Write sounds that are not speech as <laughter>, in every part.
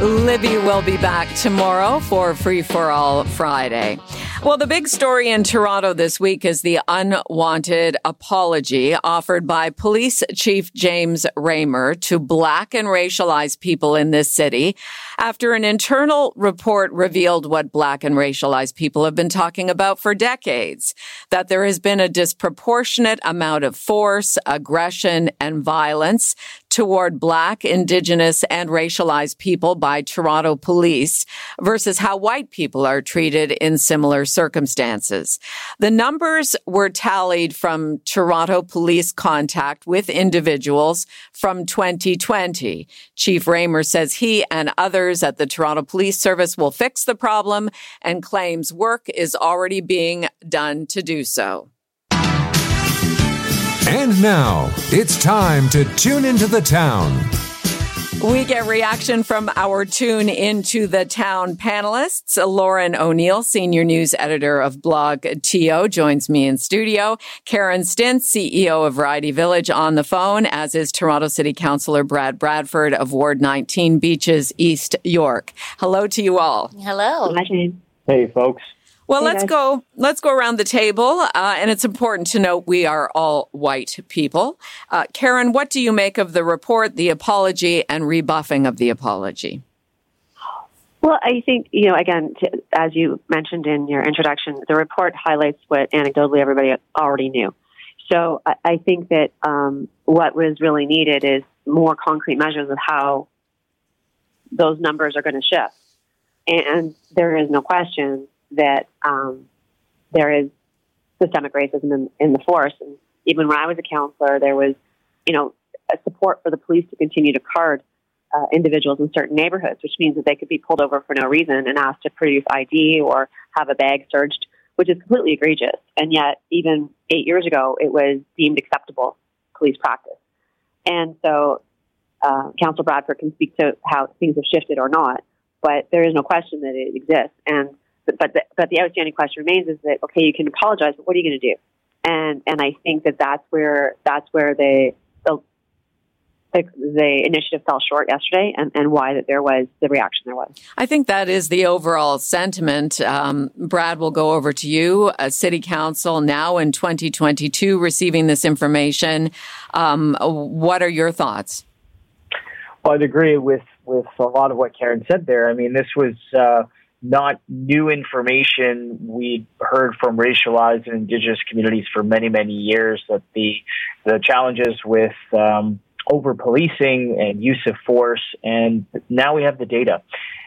Libby will be back tomorrow for Free for All Friday. Well, the big story in Toronto this week is the unwanted apology offered by Police Chief James Ramer to black and racialized people in this city after an internal report revealed what black and racialized people have been talking about for decades, that there has been a disproportionate amount of force, aggression, and violence toward black, indigenous, and racialized people by Toronto police versus how white people are treated in similar circumstances. The numbers were tallied from Toronto police contact with individuals from 2020. Chief Ramer says he and others at the Toronto Police Service will fix the problem and claims work is already being done to do so. And now it's time to tune into the town. We get reaction from our tune into the town panelists. Lauren O'Neil, senior news editor of blog TO, joins me in studio. Karen Stintz, CEO of Variety Village, on the phone, as is Toronto City Councillor Brad Bradford of Ward 19 Beaches, East York. Hello to you all. Hello. Hey, folks. Well, Hey, let's guys. go. Let's go around the table, uh, and it's important to note we are all white people. Uh, Karen, what do you make of the report, the apology, and rebuffing of the apology? Well, I think, you know, again, to, as you mentioned in your introduction, the report highlights what anecdotally everybody already knew. So I, I think that um, what was really needed is more concrete measures of how those numbers are going to shift. And there is no question that um, there is systemic racism in, in the force. And even when I was a counselor, there was, you know, a support for the police to continue to card uh, individuals in certain neighborhoods, which means that they could be pulled over for no reason and asked to produce ID or have a bag searched, which is completely egregious. And yet, even eight years ago, it was deemed acceptable police practice. And so, uh, Council Bradford can speak to how things have shifted or not, but there is no question that it exists. And but the, but the outstanding question remains is that okay, you can apologize, but what are you going to do? And and I think that that's where that's where the the the, the initiative fell short yesterday, and, and why that there was the reaction there was. I think that is the overall sentiment. Um, Brad, will go over to you. A city council now in 2022 receiving this information. Um, what are your thoughts? Well, I'd agree with, with a lot of what Karen said there. I mean, this was uh, not new information. We heard from racialized and indigenous communities for many, many years that the the challenges with um, over policing and use of force, and now we have the data.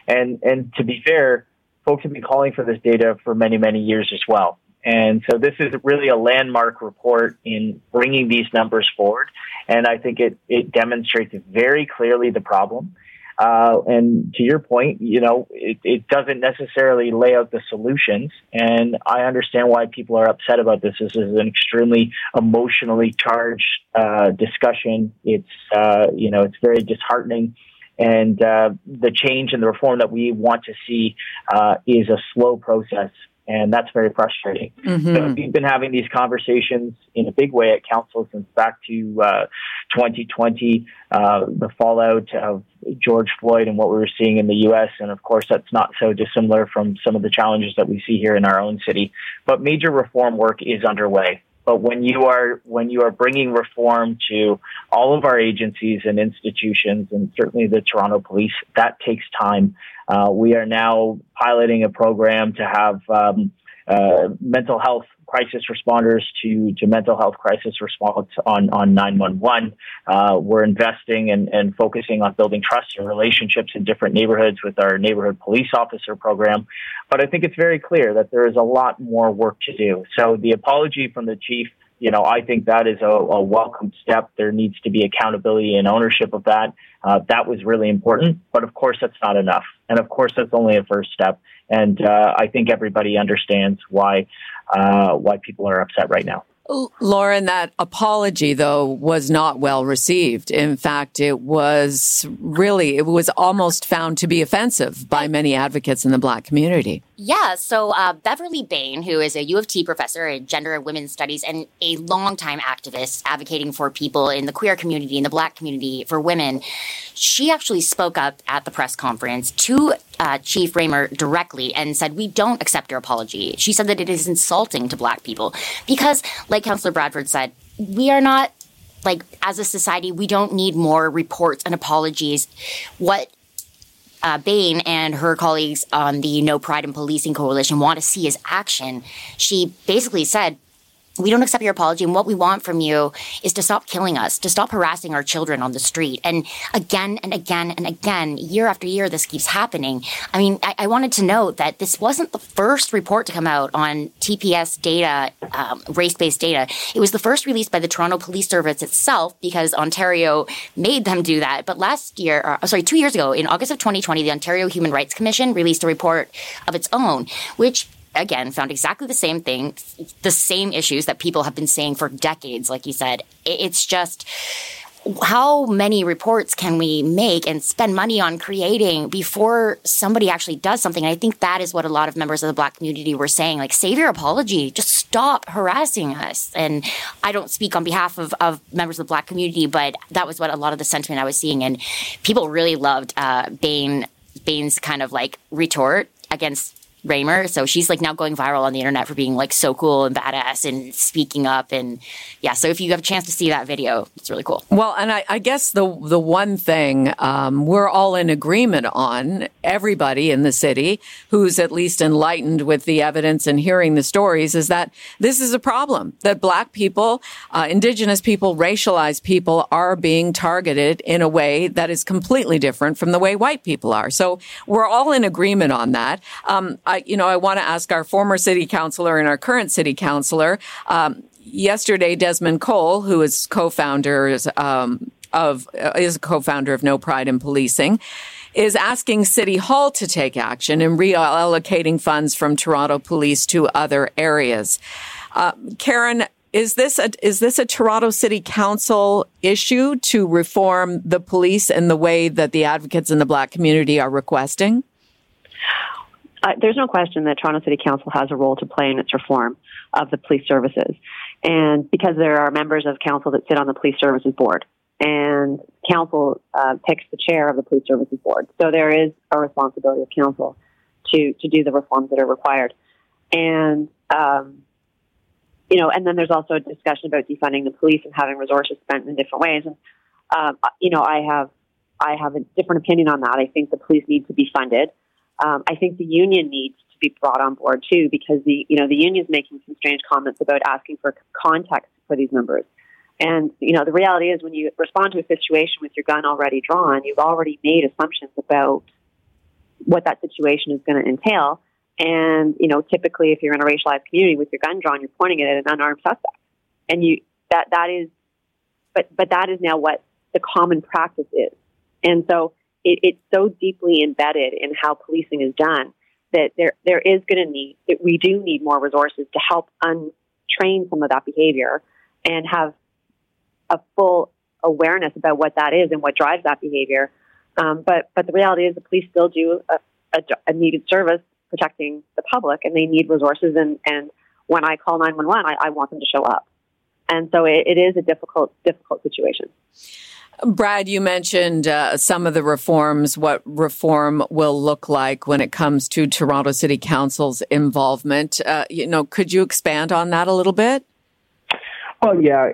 And and to be fair, folks have been calling for this data for many, many years as well. And so this is really a landmark report in bringing these numbers forward. And I think it, it demonstrates very clearly the problem. Uh, and to your point, you know, it, it doesn't necessarily lay out the solutions. And I understand why people are upset about this. This is an extremely emotionally charged uh, discussion. It's, uh, you know, it's very disheartening. And uh, the change and the reform that we want to see uh, is a slow process. And that's very frustrating. Mm-hmm. So we've been having these conversations in a big way at council since back to uh, 2020, uh, the fallout of George Floyd and what we were seeing in the U.S. And of course, that's not so dissimilar from some of the challenges that we see here in our own city. But major reform work is underway. But when you are when you are bringing reform to all of our agencies and institutions, and certainly the Toronto Police, that takes time. Uh, we are now piloting a program to have um, uh, mental health crisis responders to, to mental health crisis response on, on 911. Uh, we're investing and, and focusing on building trust and relationships in different neighborhoods with our neighborhood police officer program. But I think it's very clear that there is a lot more work to do. So the apology from the chief you know, I think that is a, a, welcome step. There needs to be accountability and ownership of that. Uh, that was really important, but of course, that's not enough. And of course, that's only a first step. And uh, I think everybody understands why uh, why people are upset right now. Lauren, that apology, though, was not well received. In fact, it was really, it was almost found to be offensive by many advocates in the black community. Yeah. So, uh, Beverly Bain, who is a U of T professor in gender and women's studies and a longtime activist advocating for people in the queer community, in the black community, for women, she actually spoke up at the press conference to uh, Chief Ramer directly and said, We don't accept your apology. She said that it is insulting to black people because, like Councillor Bradford said, we are not like as a society, we don't need more reports and apologies. What uh, Bain and her colleagues on the No Pride in Policing Coalition want to see is action. She basically said, we don't accept your apology. And what we want from you is to stop killing us, to stop harassing our children on the street. And again and again and again, year after year, this keeps happening. I mean, I, I wanted to note that this wasn't the first report to come out on TPS data, um, race based data. It was the first released by the Toronto Police Service itself because Ontario made them do that. But last year, or, uh, sorry, two years ago, in August of 2020, the Ontario Human Rights Commission released a report of its own, which again found exactly the same thing, the same issues that people have been saying for decades. Like you said, it's just how many reports can we make and spend money on creating before somebody actually does something? I think that is what a lot of members of the black community were saying. Like, save your apology, just stop harassing us. And I don't speak on behalf of, of members of the black community, but that was what a lot of the sentiment I was seeing. And people really loved uh, Bain, Bain's kind of like retort against Ramer. So she's like now going viral on the internet for being like so cool and badass and speaking up. And yeah, so if you have a chance to see that video, it's really cool. Well, and I, I guess the the one thing um, we're all in agreement on, everybody in the city who's at least enlightened with the evidence and hearing the stories, is that this is a problem. That black people, uh, indigenous people, racialized people are being targeted in a way that is completely different from the way white people are. So we're all in agreement on that. Um, you know, I want to ask our former city councilor and our current city councilor. Um, yesterday, Desmond Cole, who is co-founder um, of uh, is co-founder of No Pride in Policing, is asking City Hall to take action in reallocating funds from Toronto Police to other areas. Uh, Karen, is this a, is this a Toronto City Council issue to reform the police in the way that the advocates in the Black community are requesting? Uh, there's no question that Toronto City Council has a role to play in its reform of the police services. And because there are members of council that sit on the police services board, and council uh, picks the chair of the police services board. So there is a responsibility of council to, to do the reforms that are required. And, um, you know, and then there's also a discussion about defunding the police and having resources spent in different ways. And, um, you know, I have, I have a different opinion on that. I think the police need to be funded um, I think the union needs to be brought on board too, because the you know the union's making some strange comments about asking for context for these numbers. And you know the reality is when you respond to a situation with your gun already drawn, you've already made assumptions about what that situation is going to entail. And you know, typically, if you're in a racialized community with your gun drawn, you're pointing it at an unarmed suspect, and you that that is, but but that is now what the common practice is. And so it, it's so deeply embedded in how policing is done that there there is going to need that we do need more resources to help untrain some of that behavior and have a full awareness about what that is and what drives that behavior. Um, but but the reality is the police still do a, a, a, needed service protecting the public, and they need resources. And, and when I call nine one one, I want them to show up. And so it, it is a difficult difficult situation. Brad, you mentioned uh, some of the reforms, what reform will look like when it comes to Toronto City Council's involvement. Uh, you know, could you expand on that a little bit? Well, yeah,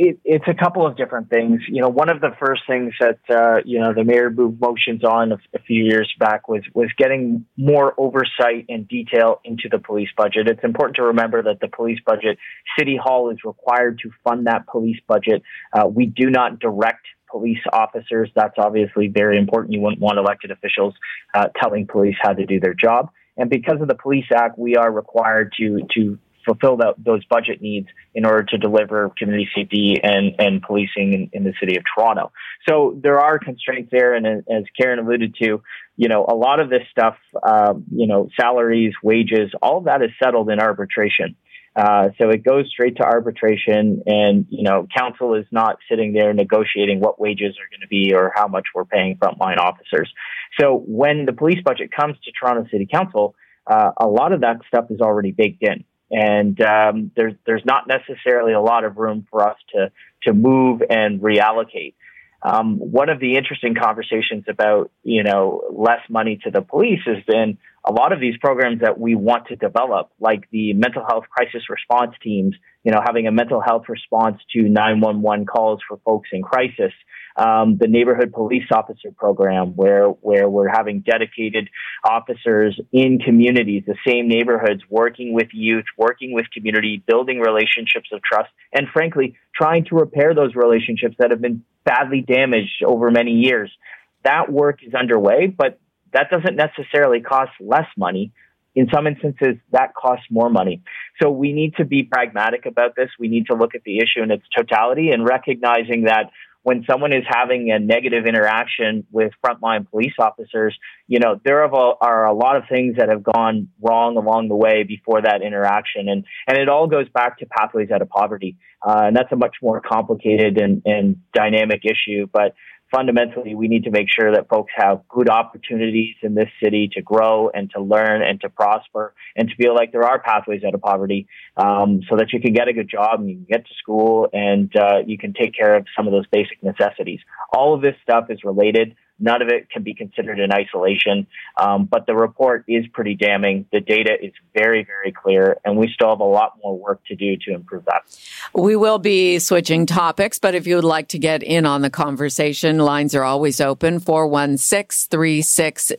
it, it's a couple of different things. You know, one of the first things that uh, you know the mayor moved motions on a, a, few years back was was getting more oversight and detail into the police budget. It's important to remember that the police budget, City Hall is required to fund that police budget. Uh, we do not direct police officers. That's obviously very important. You wouldn't want elected officials uh, telling police how to do their job. And because of the Police Act, we are required to to fulfill that, those budget needs in order to deliver community safety and, and policing in, in the city of Toronto. So there are constraints there. And as Karen alluded to, you know, a lot of this stuff, uh, you know, salaries, wages, all of that is settled in arbitration. Uh, so it goes straight to arbitration, and you know, council is not sitting there negotiating what wages are going to be or how much we're paying frontline officers. So when the police budget comes to Toronto City Council, uh, a lot of that stuff is already baked in, and um, there's there's not necessarily a lot of room for us to to move and reallocate. Um, one of the interesting conversations about you know less money to the police has been a lot of these programs that we want to develop, like the mental health crisis response teams, you know, having a mental health response to 911 calls for folks in crisis, um, the neighborhood police officer program, where where we're having dedicated officers in communities, the same neighborhoods, working with youth, working with community, building relationships of trust, and frankly, trying to repair those relationships that have been badly damaged over many years. That work is underway, but that doesn't necessarily cost less money. In some instances, that costs more money. So we need to be pragmatic about this. We need to look at the issue in its totality and recognizing that when someone is having a negative interaction with frontline police officers, you know, there are a lot of things that have gone wrong along the way before that interaction. And, and it all goes back to pathways out of poverty. Uh, and that's a much more complicated and, and dynamic issue. But fundamentally, we need to make sure that folks have good opportunities in this city to grow and to learn and to prosper and to feel like there are pathways out of poverty um, so that you can get a good job and you can get to school and uh, you can take care of some of those basic necessities. All of this stuff is related. None of it can be considered in isolation, um, but the report is pretty damning. The data is very, very clear, and we still have a lot more work to do to improve that. We will be switching topics, but if you would like to get in on the conversation, lines are always open 416 360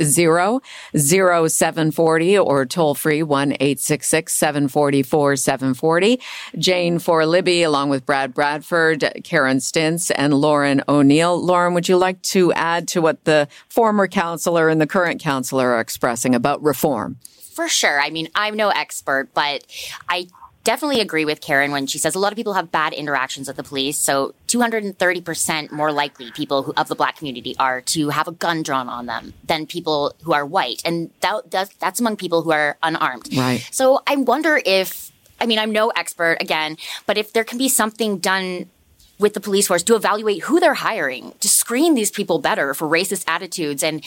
0740 or toll free 1 866 744 740. Jane for Libby, along with Brad Bradford, Karen Stintz, and Lauren O'Neil. Lauren, would you like to add to what what the former counselor and the current counselor are expressing about reform. For sure. I mean, I'm no expert, but I definitely agree with Karen when she says a lot of people have bad interactions with the police. So 230% more likely people who, of the black community are to have a gun drawn on them than people who are white. And that, that, that's among people who are unarmed. Right. So I wonder if, I mean, I'm no expert again, but if there can be something done with the police force to evaluate who they're hiring, to screen these people better for racist attitudes. And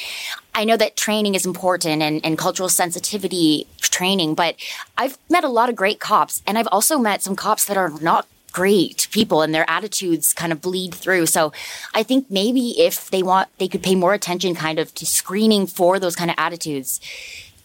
I know that training is important and, and cultural sensitivity training, but I've met a lot of great cops and I've also met some cops that are not great people and their attitudes kind of bleed through. So I think maybe if they want, they could pay more attention kind of to screening for those kind of attitudes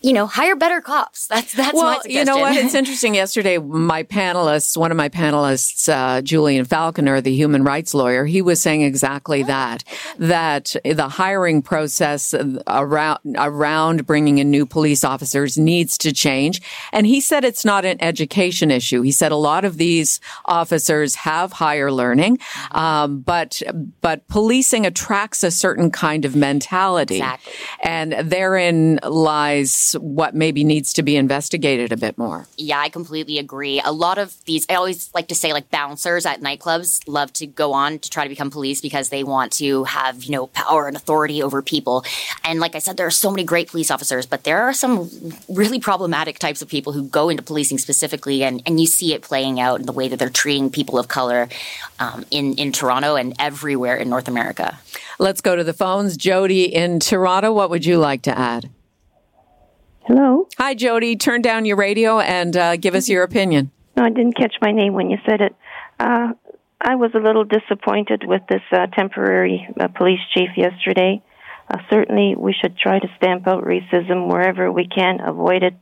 you know, hire better cops. That's that's well, my suggestion. you know what? It's interesting. Yesterday, my panelists, one of my panelists, uh, Julian Falconer, the human rights lawyer, he was saying exactly oh, that. That the hiring process around around bringing in new police officers needs to change, and he said it's not an education issue. He said a lot of these officers have higher learning, mm-hmm. um, but but policing attracts a certain kind of mentality, exactly. and therein lies what maybe needs to be investigated a bit more. Yeah, I completely agree. A lot of these, I always like to say, like bouncers at nightclubs love to go on to try to become police because they want to have, you know, power and authority over people. And like I said, there are so many great police officers, but there are some really problematic types of people who go into policing specifically, and, and you see it playing out in the way that they're treating people of color um, in, in Toronto and everywhere in North America. Let's go to the phones. Jody in Toronto, what would you like to add? Hello. Hi, Jody. Turn down your radio and uh, give us your opinion. No, I didn't catch my name when you said it. Uh, I was a little disappointed with this uh, temporary uh, police chief yesterday. Uh, certainly, we should try to stamp out racism wherever we can, avoid it,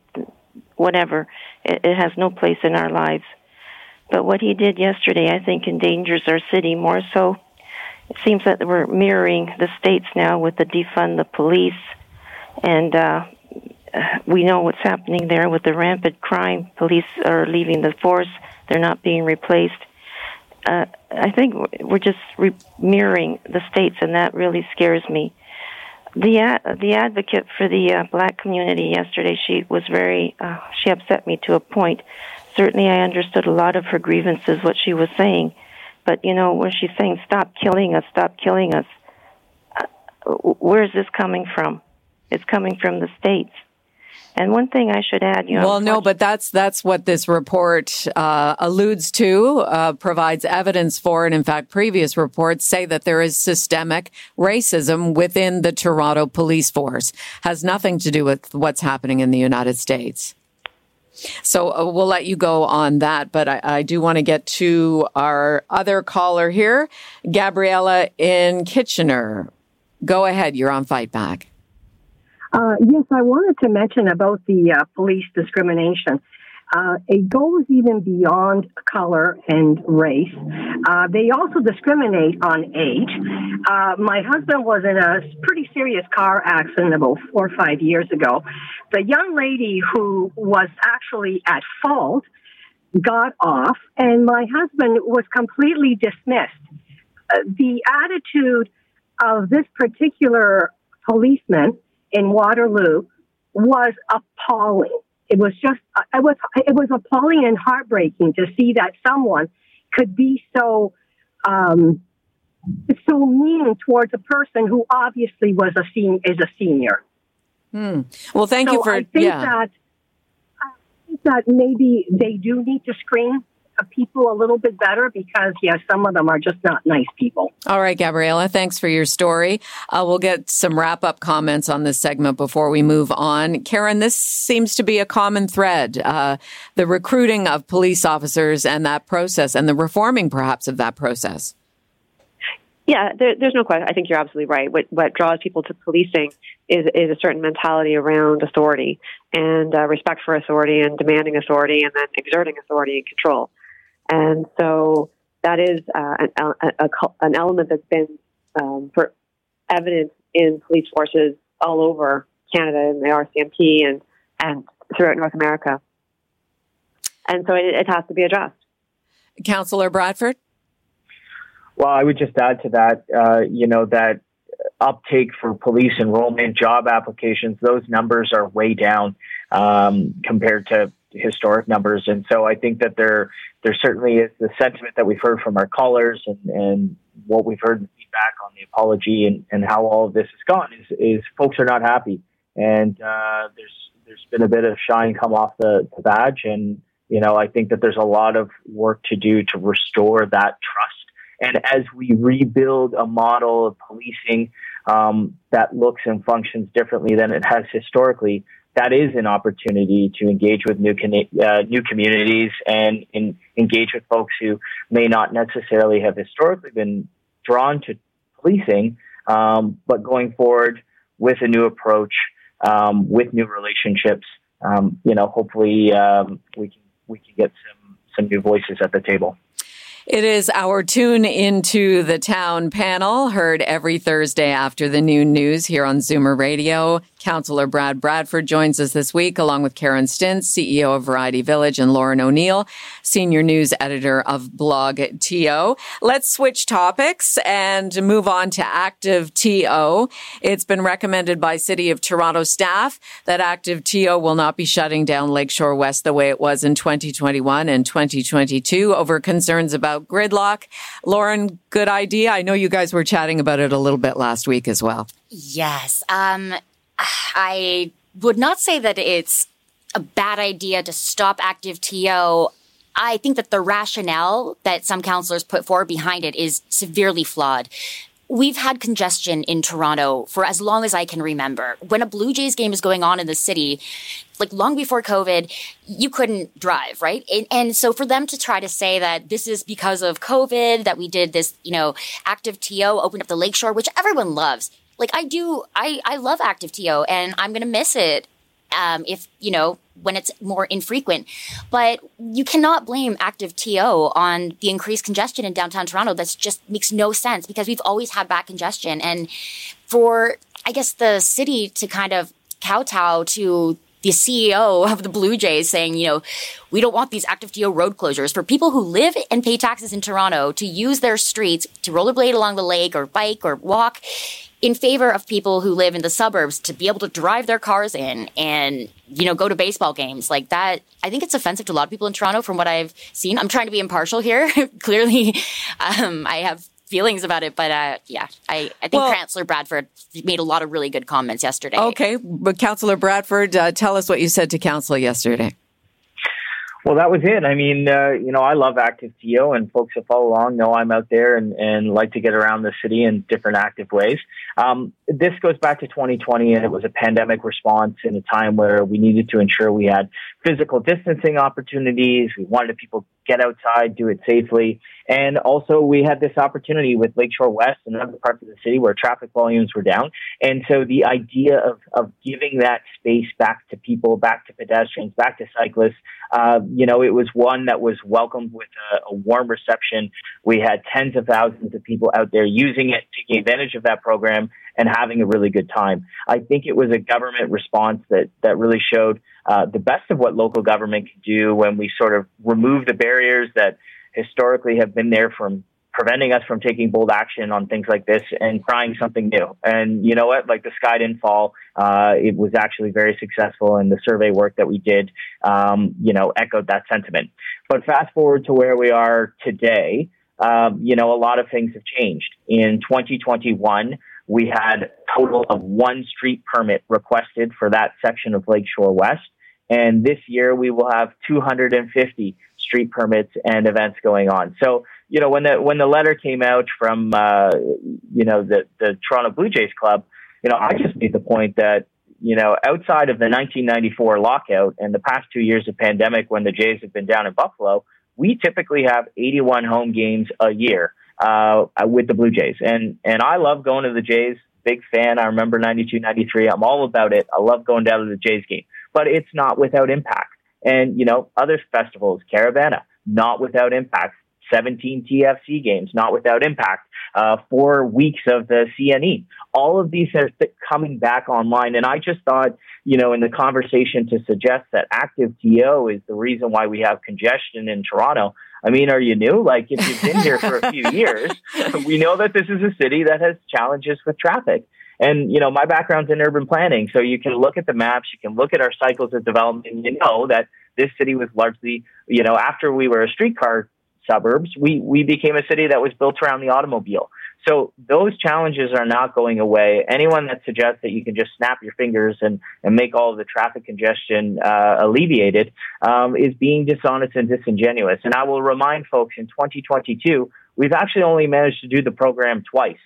whatever. It, it has no place in our lives. But what he did yesterday, I think, endangers our city more so. It seems that we're mirroring the states now with the defund the police and uh, we know what's happening there with the rampant crime. Police are leaving the force; they're not being replaced. Uh, I think we're just re- mirroring the states, and that really scares me. The ad- the advocate for the uh, black community yesterday, she was very uh, she upset me to a point. certainly I understood a lot of her grievances, what she was saying. But, you know, when she's saying, stop killing us, stop killing us, uh, where is this coming from? It's coming from the states. And one thing I should add, you know, well, no, but that's that's what this report uh, alludes to, uh, provides evidence for, and in fact, previous reports say that there is systemic racism within the Toronto police force. Has nothing to do with what's happening in the United States. So uh, we'll let you go on that, but I, I do want to get to our other caller here, Gabriella in Kitchener. Go ahead, you're on Fight Back. Uh, yes, I wanted to mention about the uh, police discrimination. Uh, it goes even beyond color and race. Uh, they also discriminate on age. Uh, my husband was in a pretty serious car accident about four or five years ago. The young lady who was actually at fault got off, and my husband was completely dismissed. Uh, the attitude of this particular policeman in Waterloo was appalling. It was just, it was, it was appalling and heartbreaking to see that someone could be so, um, so mean towards a person who obviously was a sen- is a senior. Hmm. Well, thank so you for I think yeah. that I think that maybe they do need to screen people a little bit better because, yes, some of them are just not nice people. All right, Gabriella, thanks for your story. Uh, we'll get some wrap up comments on this segment before we move on. Karen, this seems to be a common thread uh, the recruiting of police officers and that process, and the reforming perhaps of that process. Yeah, there, there's no question. I think you're absolutely right. What what draws people to policing is is a certain mentality around authority and uh, respect for authority and demanding authority and then exerting authority and control. And so that is uh, an, a, a, an, element that's been um, for evident in police forces all over Canada and the RCMP and, and throughout North America. And so it, it has to be addressed. Councillor Bradford? Well, I would just add to that, uh, you know, that uptake for police enrollment, job applications, those numbers are way down um, compared to historic numbers. And so I think that there there certainly is the sentiment that we've heard from our callers and, and what we've heard in feedback on the apology and, and how all of this has gone is, is folks are not happy. And uh, there's there's been a bit of shine come off the, the badge. And, you know, I think that there's a lot of work to do to restore that trust. And as we rebuild a model of policing um, that looks and functions differently than it has historically, that is an opportunity to engage with new uh, new communities and in, engage with folks who may not necessarily have historically been drawn to policing, um, but going forward with a new approach, um, with new relationships, um, you know, hopefully um, we can we can get some some new voices at the table. It is our tune into the town panel, heard every Thursday after the noon news here on Zoomer Radio. Councillor Brad Bradford joins us this week, along with Karen Stintz, CEO of Variety Village, and Lauren O'Neil, senior news editor of Blog TO. Let's switch topics and move on to Active TO. It's been recommended by City of Toronto staff that Active TO will not be shutting down Lakeshore West the way it was in 2021 and 2022 over concerns about gridlock. Lauren, good idea. I know you guys were chatting about it a little bit last week as well. Yes. Um, I would not say that it's a bad idea to stop active TO. I think that the rationale that some counselors put forward behind it is severely flawed. We've had congestion in Toronto for as long as I can remember. When a Blue Jays game is going on in the city, like long before COVID, you couldn't drive, right? And, and, so for them to try to say that this is because of COVID, that we did this, you know, active TO, opened up the lakeshore, which everyone loves like I do, I, I love active TO and I'm going to miss it. Um, if, you know, when it's more infrequent, but you cannot blame active TO on the increased congestion in downtown Toronto. That just makes no sense because we've always had bad congestion. And for, I guess, the city to kind of kowtow to the CEO of the Blue Jays saying, you know, we don't want these active TO road closures for people who live and pay taxes in Toronto to use their streets to rollerblade along the lake or bike or walk in favor of people who live in the suburbs to be able to drive their cars in and you know go to baseball games. Like that i think it's offensive to a lot of people in toronto from what i've seen. I'm trying to be impartial here. <laughs> Clearly um, i have feelings about it but uh, yeah i, I think well, councillor bradford made a lot of really good comments yesterday. Okay but councillor bradford uh, tell us what you said to council yesterday well, that was it. I mean, uh, you know, I love active TO, and folks that follow along know I'm out there and, and like to get around the city in different active ways. Um, this goes back to 2020, and it was a pandemic response in a time where we needed to ensure we had physical distancing opportunities. We wanted people get outside, do it safely. And also we had this opportunity with Lakeshore West and other parts of the city where traffic volumes were down. And so the idea of, of giving that space back to people, back to pedestrians, back to cyclists, uh, you know, it was one that was welcomed with a, a warm reception. We had tens of thousands of people out there using it, taking advantage of that program and having a really good time. I think it was a government response that, that really showed uh, the best of what local government can do when we sort of remove the barriers that historically have been there from preventing us from taking bold action on things like this and trying something new. And you know what? Like the sky didn't fall. Uh, it was actually very successful, and the survey work that we did, um, you know, echoed that sentiment. But fast forward to where we are today. Um, you know, a lot of things have changed. In 2021, we had a total of one street permit requested for that section of Lakeshore West. And this year we will have 250 street permits and events going on. So, you know, when the, when the letter came out from, uh, you know, the, the Toronto Blue Jays Club, you know, I just made the point that, you know, outside of the 1994 lockout and the past two years of pandemic when the Jays have been down in Buffalo, we typically have 81 home games a year uh, with the Blue Jays. And, and I love going to the Jays. Big fan. I remember 92, 93. I'm all about it. I love going down to the Jays game, but it's not without impact. And, you know, other festivals, Caribana, not without impact. 17 TFC games, not without impact. Uh, four weeks of the CNE. All of these are coming back online. And I just thought, you know, in the conversation to suggest that active TO is the reason why we have congestion in Toronto, I mean, are you new? Like, if you've been here for a few <laughs> years, we know that this is a city that has challenges with traffic. And, you know, my background's in urban planning. So you can look at the maps, you can look at our cycles of development, and you know that this city was largely, you know, after we were a streetcar suburbs, we, we became a city that was built around the automobile. So those challenges are not going away. Anyone that suggests that you can just snap your fingers and, and make all of the traffic congestion uh, alleviated um, is being dishonest and disingenuous. And I will remind folks in 2022, we've actually only managed to do the program twice.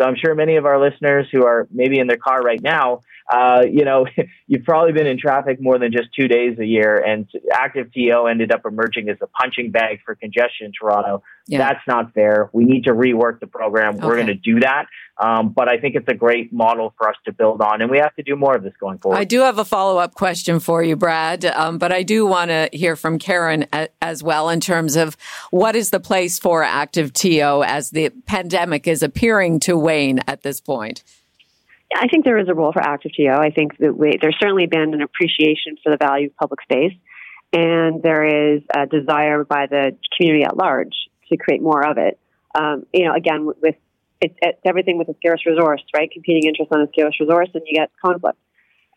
So I'm sure many of our listeners who are maybe in their car right now, uh, you know, <laughs> you've probably been in traffic more than just two days a year, and active TO ended up emerging as a punching bag for congestion in Toronto. Yeah. That's not fair. We need to rework the program. Okay. We're going to do that. Um, but I think it's a great model for us to build on, and we have to do more of this going forward. I do have a follow up question for you, Brad, um, but I do want to hear from Karen a- as well in terms of what is the place for active TO as the pandemic is appearing to wane at this point. I think there is a role for active TO. I think that we, there's certainly been an appreciation for the value of public space, and there is a desire by the community at large to create more of it. Um, you know, again, with it's, everything with a scarce resource, right? Competing interests on a scarce resource, and you get conflict.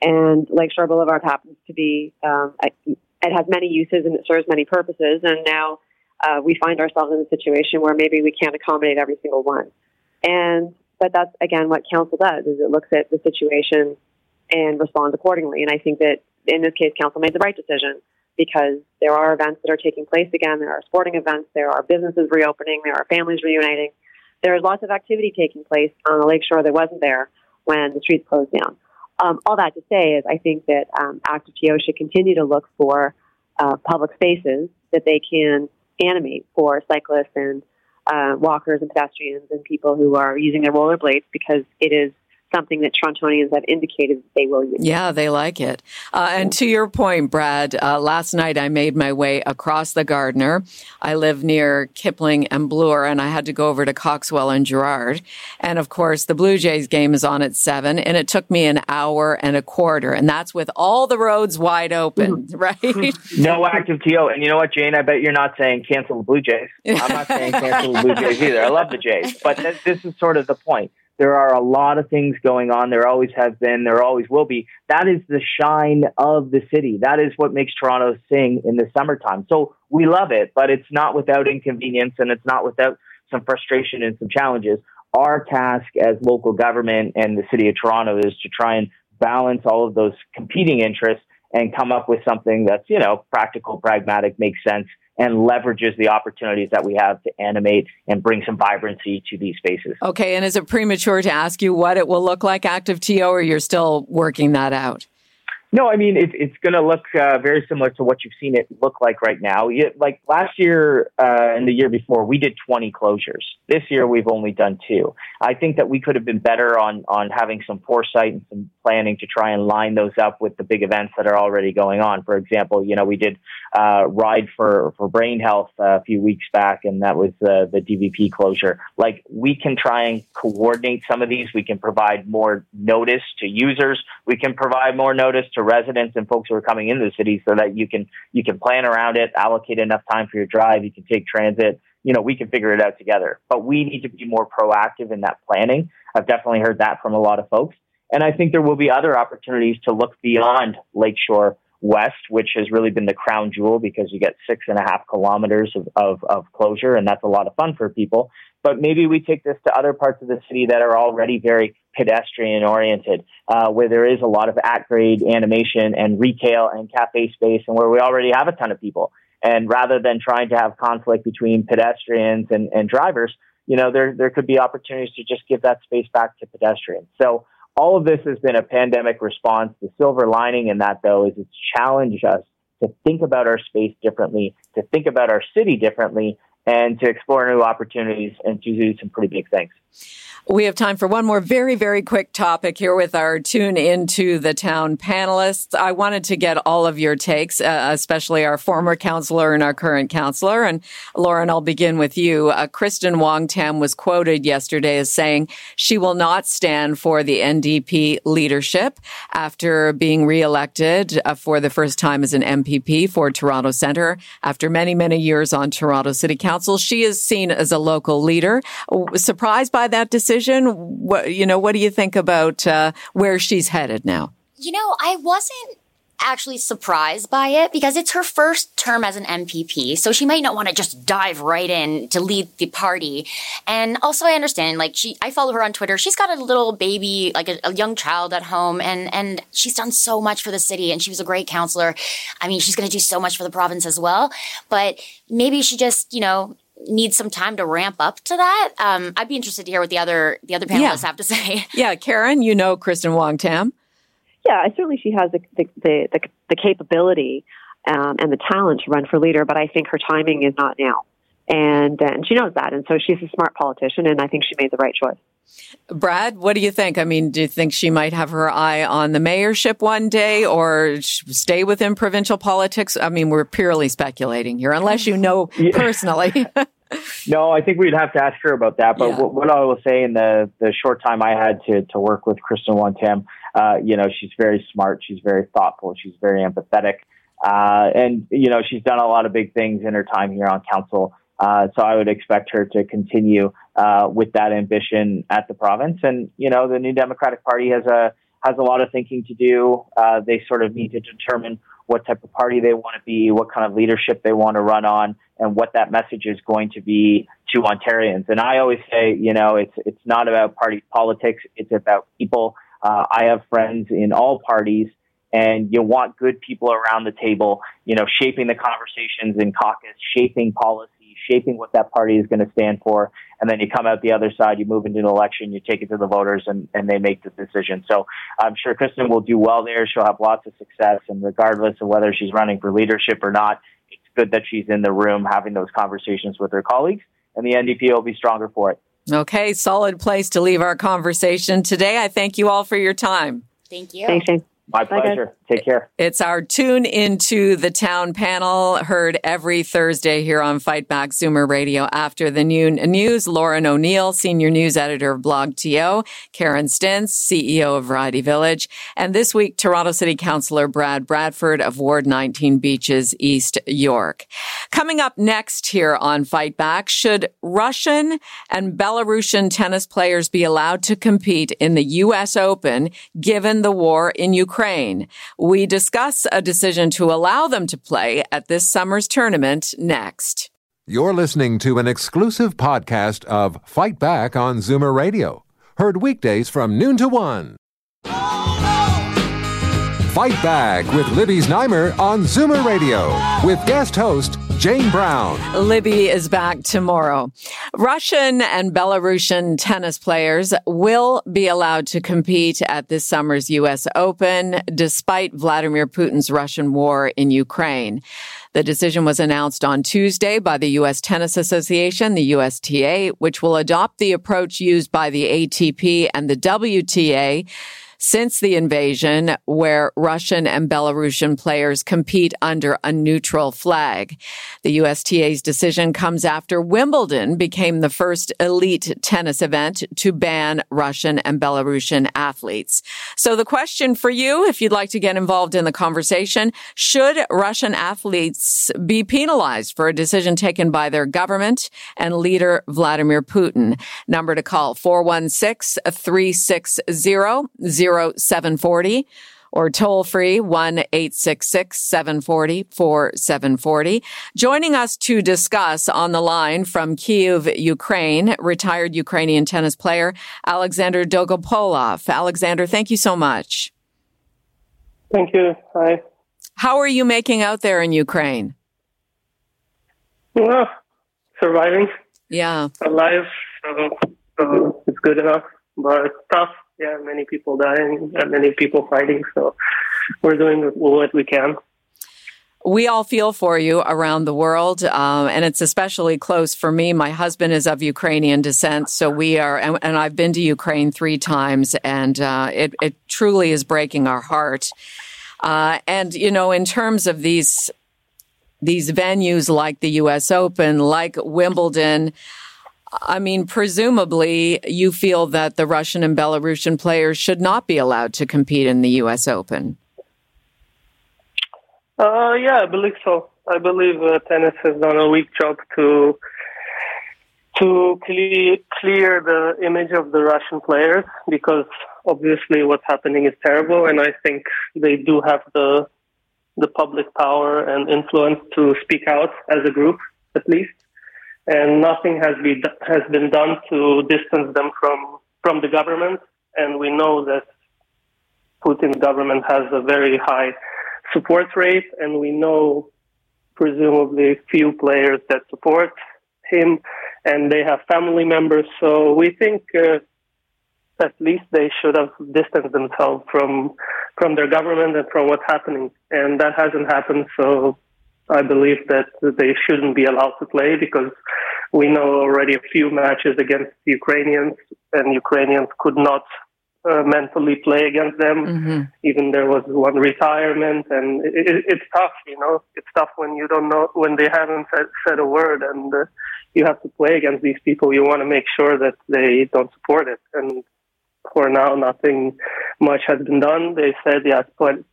And Lakeshore Boulevard happens to be, um, it has many uses and it serves many purposes. And now uh, we find ourselves in a situation where maybe we can't accommodate every single one. And but that's again what council does is it looks at the situation and responds accordingly. And I think that in this case, council made the right decision because there are events that are taking place again. There are sporting events. There are businesses reopening. There are families reuniting there is lots of activity taking place on the lakeshore that wasn't there when the streets closed down. Um, all that to say is I think that um, Active TO should continue to look for uh, public spaces that they can animate for cyclists and uh, walkers and pedestrians and people who are using their rollerblades because it is something that Torontonians have indicated that they will use. Yeah, they like it. Uh, and to your point, Brad, uh, last night I made my way across the Gardiner. I live near Kipling and Bloor, and I had to go over to Coxwell and Gerrard. And of course, the Blue Jays game is on at seven, and it took me an hour and a quarter, and that's with all the roads wide open, mm-hmm. <laughs> <laughs> right? no active TO. And you know what, Jane? I bet you're not saying cancel the Blue Jays. I'm not saying cancel the Blue Jays either. I love the Jays, but this is sort of the point There are a lot of things going on. There always have been. There always will be. That is the shine of the city. That is what makes Toronto sing in the summertime. So we love it, but it's not without inconvenience and it's not without some frustration and some challenges. Our task as local government and the city of Toronto is to try and balance all of those competing interests and come up with something that's, you know, practical, pragmatic, makes sense, and leverages the opportunities that we have to animate and bring some vibrancy to these spaces. Okay. And is it premature to ask you what it will look like active TO or you're still working that out? No, I mean, it, it's going to look uh, very similar to what you've seen it look like right now. like last year uh, and the year before, we did 20 closures. This year, we've only done two. I think that we could have been better on, on having some foresight and some planning to try and line those up with the big events that are already going on. For example, you know, we did uh, Ride for, for Brain Health a few weeks back, and that was uh, the DVP closure. Like, we can try and coordinate some of these. We can provide more notice to users. We can provide more notice residents and folks who are coming into the city so that you can you can plan around it, allocate enough time for your drive, you can take transit. You know, we can figure it out together. But we need to be more proactive in that planning. I've definitely heard that from a lot of folks. And I think there will be other opportunities to look beyond Lakeshore West, which has really been the crown jewel because you get six and a half kilometers of, of, of closure, and that's a lot of fun for people. But maybe we take this to other parts of the city that are already very pedestrian oriented, uh, where there is a lot of at grade animation and retail and cafe space, and where we already have a ton of people. And rather than trying to have conflict between pedestrians and, and drivers, you know, there, there could be opportunities to just give that space back to pedestrians. So all of this has been a pandemic response. The silver lining in that, though, is it's challenged us to think about our space differently, to think about our city differently, and to explore new opportunities and to do some pretty big things. We have time for one more very, very quick topic here with our tune into the town panelists. I wanted to get all of your takes, uh, especially our former counselor and our current counselor. And Lauren, I'll begin with you. Uh, Kristyn Wong-Tam was quoted yesterday as saying she will not stand for the NDP leadership after being reelected uh, for the first time as an MPP for Toronto Centre. After many, many years on Toronto City Council, she is seen as a local leader. Surprised by that decision? decision? What, you know, what do you think about uh, where she's headed now? You know, I wasn't actually surprised by it because it's her first term as an MPP. So she might not want to just dive right in to lead the party. And also I understand, like she, I follow her on Twitter. She's got a little baby, like a, a, young child at home and, and she's done so much for the city and she was a great counselor. I mean, she's going to do so much for the province as well. But maybe she just, you know, needs some time to ramp up to that. Um, I'd be interested to hear what the other the other panelists yeah. have to say. <laughs> Yeah, Karen, you know Kristyn Wong-Tam. Yeah, certainly she has the the the, the capability um, and the talent to run for leader, but I think her timing is not now, and and she knows that, and so she's a smart politician, and I think she made the right choice. Brad, what do you think? I mean, do you think she might have her eye on the mayorship one day or stay within provincial politics? I mean, we're purely speculating here, unless you know yeah. personally. <laughs> <laughs> no, I think we'd have to ask her about that. But yeah. what, what, I will say in the, the short time I had to, to work with Kristyn Wong-Tam, uh, you know, she's very smart. She's very thoughtful. She's very empathetic. Uh, and, you know, she's done a lot of big things in her time here on council. Uh, so I would expect her to continue uh, with that ambition at the province. And you know, the New Democratic Party has a has a lot of thinking to do. Uh, they sort of need to determine what type of party they want to be, what kind of leadership they want to run on, and what that message is going to be to Ontarians. And I always say, you know, it's it's not about party politics; it's about people. Uh, I have friends in all parties, and you want good people around the table, you know, shaping the conversations in caucus, shaping policy shaping what that party is going to stand for. And then you come out the other side, you move into an election, you take it to the voters, and, and they make the decision. So I'm sure Kristyn will do well there. She'll have lots of success. And regardless of whether she's running for leadership or not, it's good that she's in the room having those conversations with her colleagues, and the NDP will be stronger for it. Okay, solid place to leave our conversation today. I thank you all for your time. Thank you. Thanks, Jane. My pleasure. Take care. It's our tune into the town panel heard every Thursday here on Fight Back Zoomer Radio after the noon news. Lauren O'Neil, senior news editor of BlogTO, Karen Stintz, CEO of Variety Village, and this week Toronto City Councillor Brad Bradford of Ward 19 Beaches, East York. Coming up next here on Fight Back, should Russian and Belarusian tennis players be allowed to compete in the U.S. Open given the war in Ukraine? We discuss a decision to allow them to play at this summer's tournament next. You're listening to an exclusive podcast of Fight Back on Zoomer Radio, heard weekdays from noon to one. Fight Back with Libby Znaimer on Zoomer Radio with guest host Jane Brown. Libby is back tomorrow. Russian and Belarusian tennis players will be allowed to compete at this summer's U.S. Open despite Vladimir Putin's Russian war in Ukraine. The decision was announced on Tuesday by the U.S. Tennis Association, the USTA, which will adopt the approach used by the ATP and the WTA since the invasion where Russian and Belarusian players compete under a neutral flag. The USTA's decision comes after Wimbledon became the first elite tennis event to ban Russian and Belarusian athletes. So the question for you, if you'd like to get involved in the conversation, should Russian athletes be penalized for a decision taken by their government and leader Vladimir Putin? Number to call 416 360 740 or toll free 1 866 740 4740. Joining us to discuss on the line from Kiev, Ukraine, retired Ukrainian tennis player Alexander Dolgopolov. Alexander, thank you so much. Thank you. Hi. How are you making out there in Ukraine? Well, surviving. Yeah. Alive. So, so it's good enough, but it's tough yeah, many people dying, many people fighting. So we're doing what we can. We all feel for you around the world, um, and it's especially close for me. My husband is of Ukrainian descent, so we are, and, and I've been to Ukraine three times, and uh, it, it truly is breaking our heart. Uh, and you know, in terms of these these venues like the U.S. Open, like Wimbledon. I mean, presumably you feel that the Russian and Belarusian players should not be allowed to compete in the U.S. Open. Uh, yeah, I believe so. I believe uh, tennis has done a weak job to to clear, clear the image of the Russian players because obviously what's happening is terrible, and I think they do have the the public power and influence to speak out as a group, at least and nothing has been has been done to distance them from from the government. And we know that Putin's government has a very high support rate, and we know presumably few players that support him, and they have family members. So we think uh, at least they should have distanced themselves from from their government and from what's happening, and that hasn't happened. So I believe that they shouldn't be allowed to play because we know already a few matches against Ukrainians, and Ukrainians could not uh, mentally play against them. Mm-hmm. Even there was one retirement, and it, it, it's tough. You know, it's tough when you don't know when they haven't said, said a word, and uh, you have to play against these people. You want to make sure that they don't support it, and for now, nothing much has been done. They said, yeah,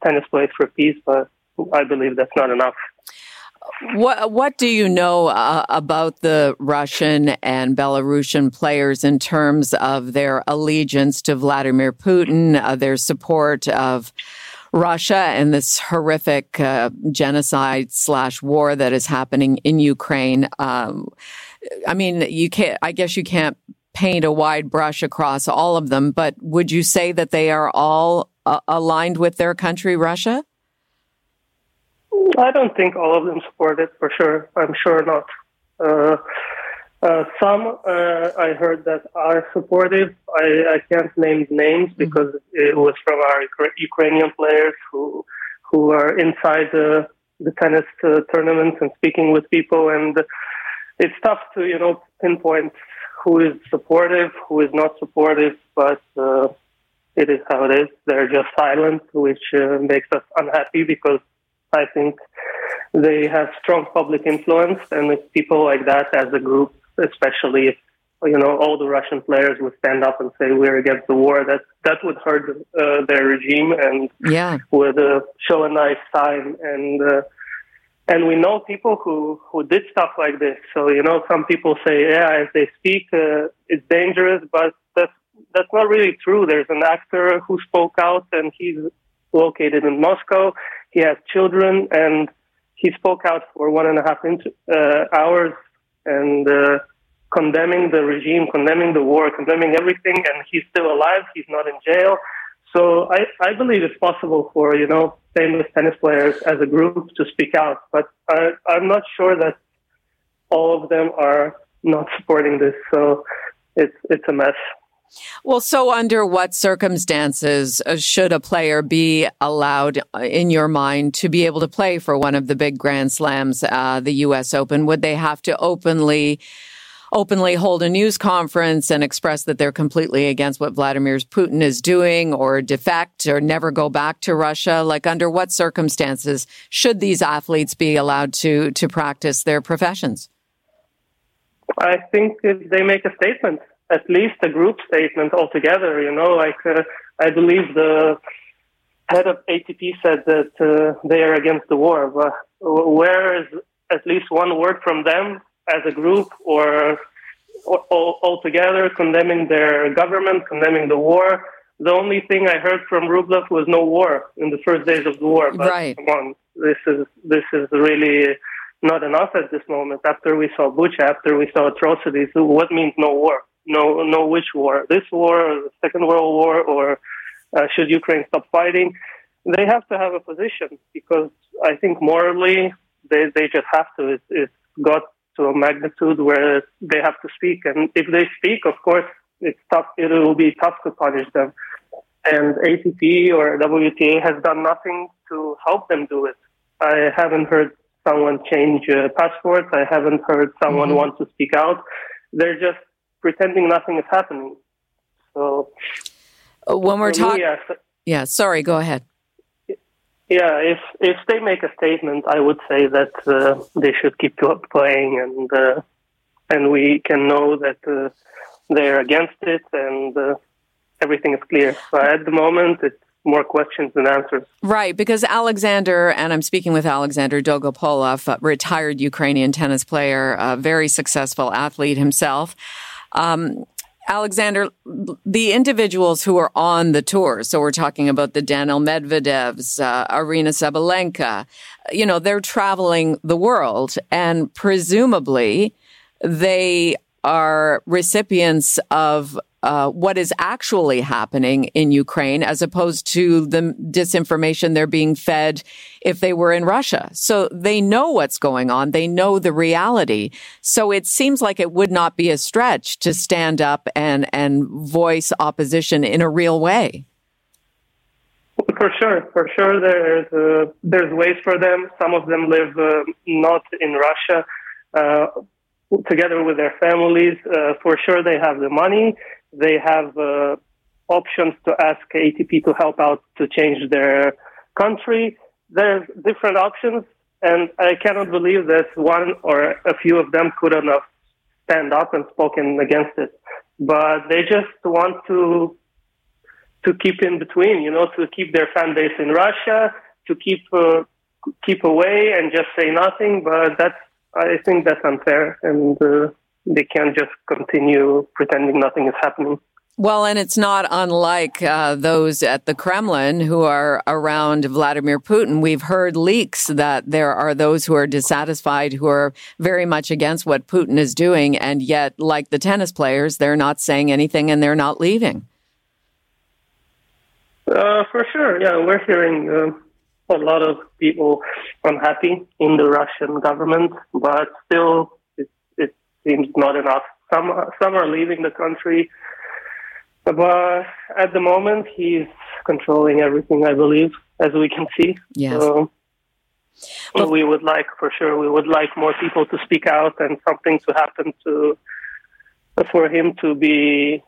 tennis plays for peace, but I believe that's not enough. What What do you know uh, about the Russian and Belarusian players in terms of their allegiance to Vladimir Putin, uh, their support of Russia and this horrific uh, genocide slash war that is happening in Ukraine? Um, I mean, you can't. I guess you can't paint a wide brush across all of them, but would you say that they are all uh, aligned with their country, Russia? I don't think all of them support it for sure. I'm sure not. Uh, uh, some uh, I heard that are supportive. I, I can't name names mm-hmm. because it was from our Ukrainian players who who are inside the the tennis uh, tournaments and speaking with people, and it's tough to you know pinpoint who is supportive, who is not supportive. But uh, it is how it is. They're just silent, which uh, makes us unhappy because I think they have strong public influence, and if people like that as a group, especially if you know all the Russian players would stand up and say we're against the war, that that would hurt uh, their regime and yeah. would uh, show a nice sign. And uh, and we know people who who did stuff like this. So you know, some people say, yeah, if they speak, uh, it's dangerous, but that's that's not really true. There's an actor who spoke out, and he's located in Moscow. He has children, and he spoke out for one and a half uh, hours and uh, condemning the regime, condemning the war, condemning everything, and he's still alive. He's not in jail. So I, I believe it's possible for, you know, famous tennis players as a group to speak out, but I, I'm not sure that all of them are not supporting this. So it's, it's a mess. Well, so under what circumstances uh, should a player be allowed, uh, in your mind, to be able to play for one of the big Grand Slams, uh, the U.S. Open? Would they have to openly openly hold a news conference and express that they're completely against what Vladimir Putin is doing or defect or never go back to Russia? Like under what circumstances should these athletes be allowed to, to practice their professions? I think if they make a statement, at least a group statement altogether, you know, like uh, I believe the head of ATP said that uh, they are against the war, but where is at least one word from them as a group or, all together condemning their government, condemning the war. The only thing I heard from Rublev was no war in the first days of the war. But right. come on, this is this is really not enough at this moment. After we saw Bucha, after we saw atrocities, what means no war? No, no, which war? This war, or the Second World War, or uh, should Ukraine stop fighting? They have to have a position because I think morally they they just have to. It's, it's got to a magnitude where they have to speak. And if they speak, of course, it's tough. It will be tough to punish them. And ATP or WTA has done nothing to help them do it. I haven't heard someone change uh, passports. I haven't heard someone mm-hmm. want to speak out. They're just pretending nothing is happening. So when we're talking, yeah, sorry, go ahead. Yeah, if if they make a statement, I would say that uh, they should keep playing, and uh, and we can know that uh, they're against it, and uh, everything is clear. But at the moment, it's more questions than answers. Right, because Alexander, and I'm speaking with Alexander Dolgopolov, retired Ukrainian tennis player, a very successful athlete himself. Um, Alexander, the individuals who are on the tour, so we're talking about the Daniil Medvedevs, uh, Aryna Sabalenka, you know, they're traveling the world and presumably they are recipients of uh, what is actually happening in Ukraine as opposed to the disinformation they're being fed if they were in Russia. So they know what's going on. They know the reality. So it seems like it would not be a stretch to stand up and, and voice opposition in a real way. For sure, for sure, there's uh, there's ways for them. Some of them live uh, not in Russia, uh, together with their families. Uh, for sure, they have the money they have uh, options to ask ATP to help out to change their country. There's different options, and I cannot believe that one or a few of them couldn't have stand up and spoken against it. But they just want to to keep in between, you know, to keep their fan base in Russia, to keep uh, keep away and just say nothing. But that's I think that's unfair, and uh, they can't just continue pretending nothing is happening. Well, and it's not unlike uh, those at the Kremlin who are around Vladimir Putin. We've heard leaks that there are those who are dissatisfied, who are very much against what Putin is doing, and yet, like the tennis players, they're not saying anything and they're not leaving. Uh, for sure, yeah, we're hearing uh, a lot of people unhappy in the Russian government, but still seems not enough. Some some are leaving the country, but at the moment he's controlling everything. I believe, as we can see. Yes. So, but, we would like, for sure, we would like more people to speak out and something to happen to for him to be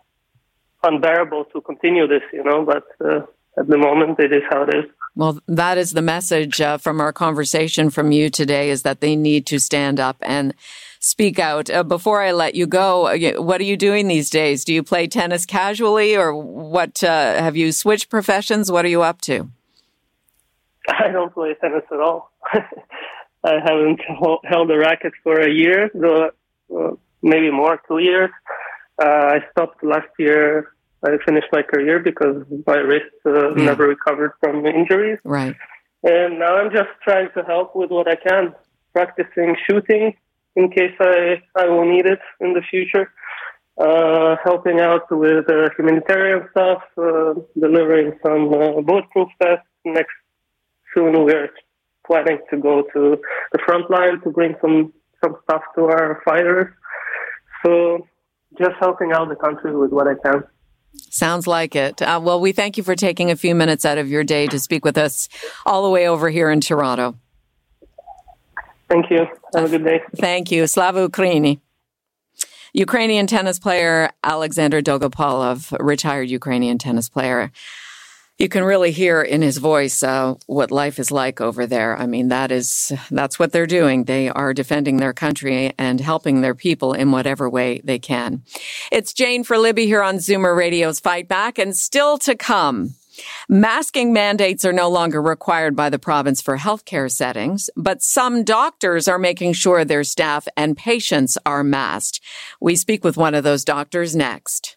unbearable to continue this, you know. But uh, at the moment, it is how it is. Well, that is the message uh, from our conversation from you today: is that they need to stand up and speak out. Uh, before I let you go, uh, what are you doing these days? Do you play tennis casually, or what? Uh, have you switched professions? What are you up to? I don't play tennis at all. <laughs> I haven't held a racket for a year, uh, maybe more, two years. Uh, I stopped last year. I finished my career because my wrist uh, yeah. never recovered from injuries. Right. And now I'm just trying to help with what I can, practicing shooting in case I, I will need it in the future, uh, helping out with uh, humanitarian stuff, uh, delivering some uh, bulletproof vests. Next, soon we're planning to go to the front line to bring some, some stuff to our fighters. So just helping out the country with what I can. Sounds like it. Uh, well, we thank you for taking a few minutes out of your day to speak with us all the way over here in Toronto. Thank you. Have a good day. Thank you. Slava Ukraini. Ukrainian tennis player Alexander Dolgopolov, retired Ukrainian tennis player. You can really hear in his voice uh, what life is like over there. I mean, that is that's what they're doing. They are defending their country and helping their people in whatever way they can. It's Jane for Libby here on Zoomer Radio's Fight Back, and still to come. Masking mandates are no longer required by the province for healthcare settings, but some doctors are making sure their staff and patients are masked. We speak with one of those doctors next.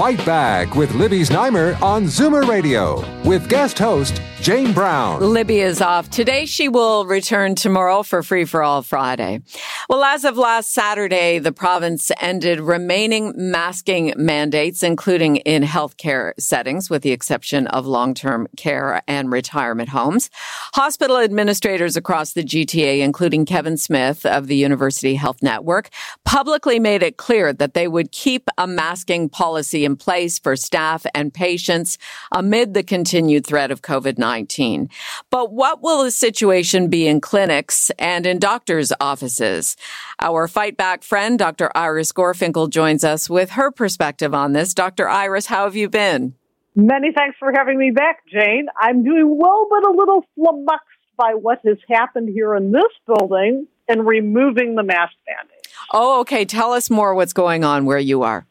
Fight Back with Libby Znaimer on Zoomer Radio with guest host Jane Brown. Libby is off. Today she will return tomorrow for Free for All Friday. Well, as of last Saturday, the province ended remaining masking mandates, including in healthcare settings, with the exception of long-term care and retirement homes. Hospital administrators across the GTA, including Kevin Smith of the University Health Network, publicly made it clear that they would keep a masking policy in place for staff and patients amid the continued threat of COVID-19. But what will the situation be in clinics and in doctors' offices? Our fight back friend, Dr. Iris Gorfinkel, joins us with her perspective on this. Dr. Iris, how have you been? Many thanks for having me back, Jane. I'm doing well, but a little flummoxed by what has happened here in this building and removing the mask mandate. Oh, okay. Tell us more what's going on where you are.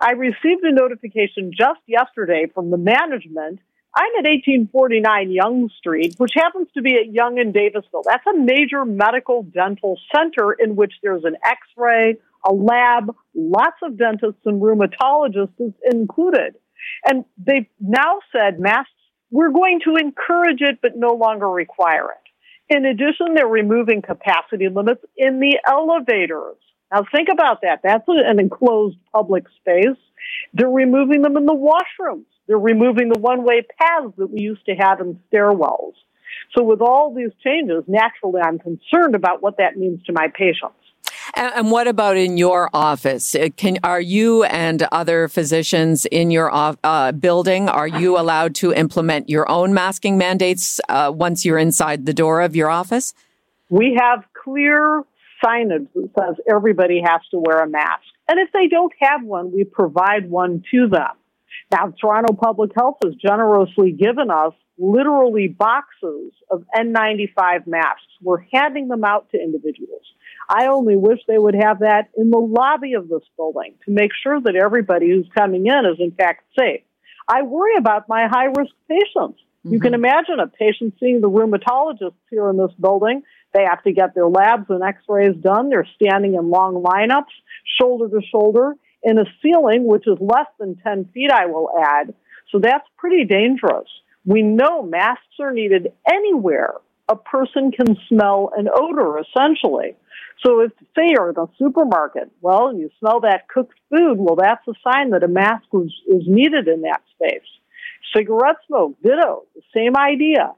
I received a notification just yesterday from the management. I'm at 1849 Yonge Street, which happens to be at Yonge and Davisville. That's a major medical dental center in which there's an x-ray, a lab, lots of dentists and rheumatologists included. And they've now said masks, we're going to encourage it, but no longer require it. In addition, they're removing capacity limits in the elevators. Now think about that. That's an enclosed public space. They're removing them in the washrooms. They're removing the one-way paths that we used to have in stairwells. So with all these changes, naturally I'm concerned about what that means to my patients. And, and what about in your office? Uh, can, are you and other physicians in your uh, building, are you allowed to implement your own masking mandates uh, once you're inside the door of your office? We have clear signage that says everybody has to wear a mask. And if they don't have one, we provide one to them. Now, Toronto Public Health has generously given us literally boxes of N95 masks. We're handing them out to individuals. I only wish they would have that in the lobby of this building to make sure that everybody who's coming in is in fact safe. I worry about my high risk patients. Mm-hmm. You can mm-hmm. imagine a patient seeing the rheumatologists here in this building they have to get their labs and x-rays done. They're standing in long lineups, shoulder to shoulder, in a ceiling which is less than 10 feet, I will add. So that's pretty dangerous. We know masks are needed anywhere a person can smell an odor, essentially. So if, say, you're in a supermarket, well, you smell that cooked food, well, that's a sign that a mask was, is needed in that space. Cigarette smoke, ditto, same idea.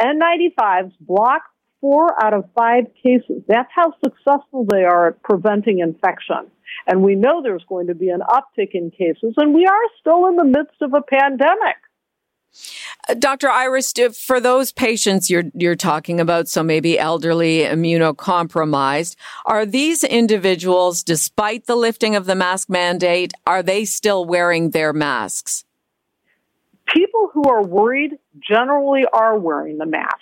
N95s block four out of five cases. That's how successful they are at preventing infection. And we know there's going to be an uptick in cases, and we are still in the midst of a pandemic. Uh, Dr. Iris, for those patients you're you're talking about, so maybe elderly, immunocompromised, are these individuals, despite the lifting of the mask mandate, are they still wearing their masks? People who are worried generally are wearing the masks.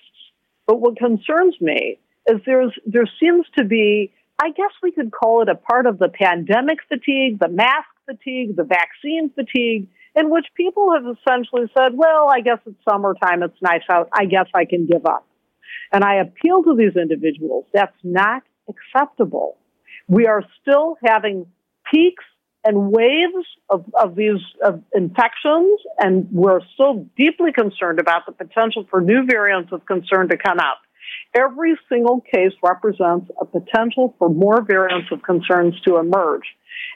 But what concerns me is there's there seems to be, I guess we could call it a part of the pandemic fatigue, the mask fatigue, the vaccine fatigue in which people have essentially said, well, I guess it's summertime, it's nice out, I guess I can give up. And I appeal to these individuals. That's not acceptable. We are still having peaks and waves of, of these of infections, and we're so deeply concerned about the potential for new variants of concern to come out. Every single case represents a potential for more variants of concerns to emerge.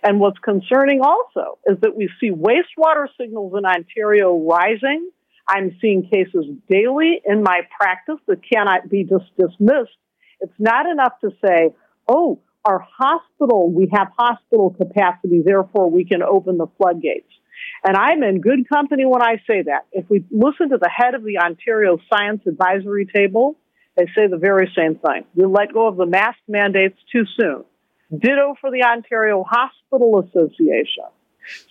And what's concerning also is that we see wastewater signals in Ontario rising. I'm seeing cases daily in my practice that cannot be just dismissed. It's not enough to say, oh, our hospital, we have hospital capacity, therefore we can open the floodgates. And I'm in good company when I say that. If we listen to the head of the Ontario Science Advisory Table, they say the very same thing. We let go of the mask mandates too soon. Ditto for the Ontario Hospital Association.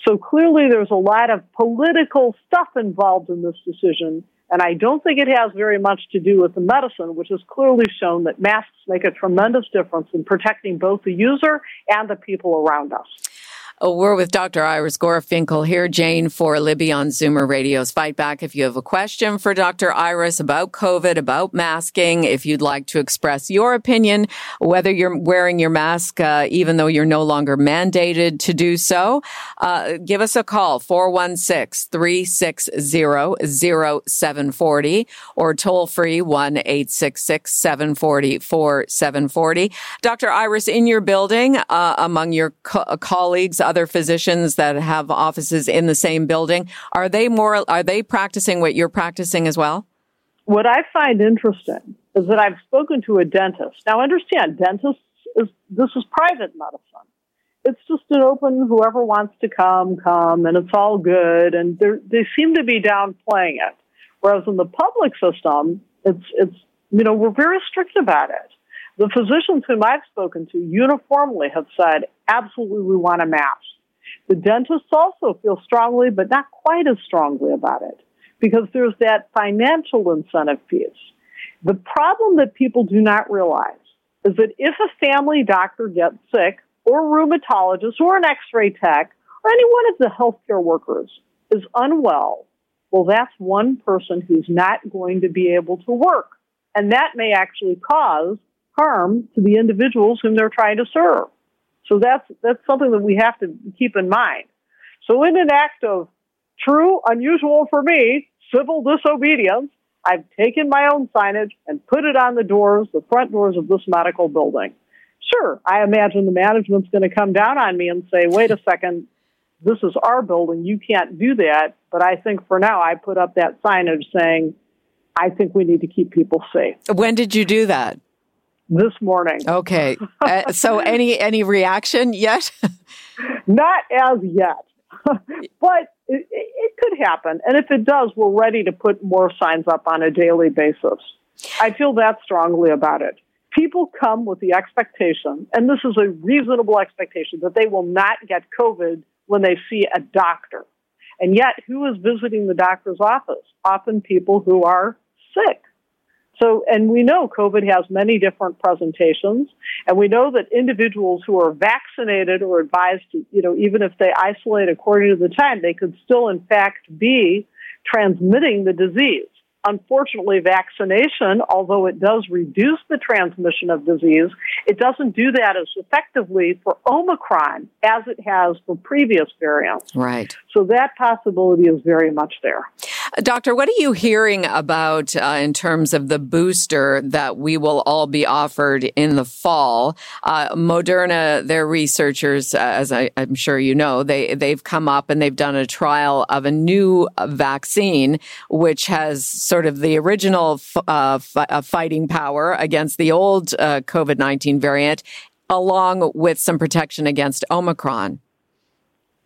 So clearly there's a lot of political stuff involved in this decision, and I don't think it has very much to do with the medicine, which has clearly shown that masks make a tremendous difference in protecting both the user and the people around us. Oh, we're with Dr. Iris Gorfinkel here, Jane for Libby on Zoomer Radio's Fight Back. If you have a question for Dr. Iris about COVID, about masking, if you'd like to express your opinion, whether you're wearing your mask, uh, even though you're no longer mandated to do so, uh, give us a call, 416-360-0740 or toll free 1-866-740-4740. Dr. Iris, in your building, uh, among your co- colleagues, other physicians that have offices in the same building. Are they more, are they practicing what you're practicing as well? What I find interesting is that I've spoken to a dentist. Now understand, dentists is, this is private medicine. It's just an open, whoever wants to come, come, and it's all good. And they seem to be downplaying it. Whereas in the public system, it's, it's, you know, we're very strict about it. The physicians whom I've spoken to uniformly have said, absolutely, we want a mask. The dentists also feel strongly, but not quite as strongly about it because there's that financial incentive piece. The problem that people do not realize is that if a family doctor gets sick, or a rheumatologist, or an x-ray tech, or any one of the healthcare workers is unwell, well, that's one person who's not going to be able to work. And that may actually cause harm to the individuals whom they're trying to serve. So that's, that's something that we have to keep in mind. So in an act of true, unusual for me, civil disobedience, I've taken my own signage and put it on the doors, the front doors of this medical building. Sure, I imagine the management's going to come down on me and say, wait a second, this is our building, you can't do that. But I think for now, I put up that signage saying, I think we need to keep people safe. When did you do that? This morning. Okay. uh, so <laughs> any any reaction yet? <laughs> Not as yet. <laughs> but it, it, could happen. And if it does, we're ready to put more signs up on a daily basis. I feel that strongly about it. People come with the expectation, and this is a reasonable expectation, that they will not get COVID when they see a doctor. And yet, who is visiting the doctor's office? Often people who are sick. So, and we know COVID has many different presentations, and we know that individuals who are vaccinated or advised to, you know, even if they isolate according to the time, they could still in fact be transmitting the disease. Unfortunately, vaccination, although it does reduce the transmission of disease, it doesn't do that as effectively for Omicron as it has for previous variants. Right. So that possibility is very much there. Doctor, what are you hearing about uh, in terms of the booster that we will all be offered in the fall? Uh, Moderna, their researchers, uh, as I, am sure you know, they they've come up and they've done a trial of a new vaccine which has sort of the original f- uh, uh, fighting power against the old uh, COVID nineteen variant, along with some protection against Omicron.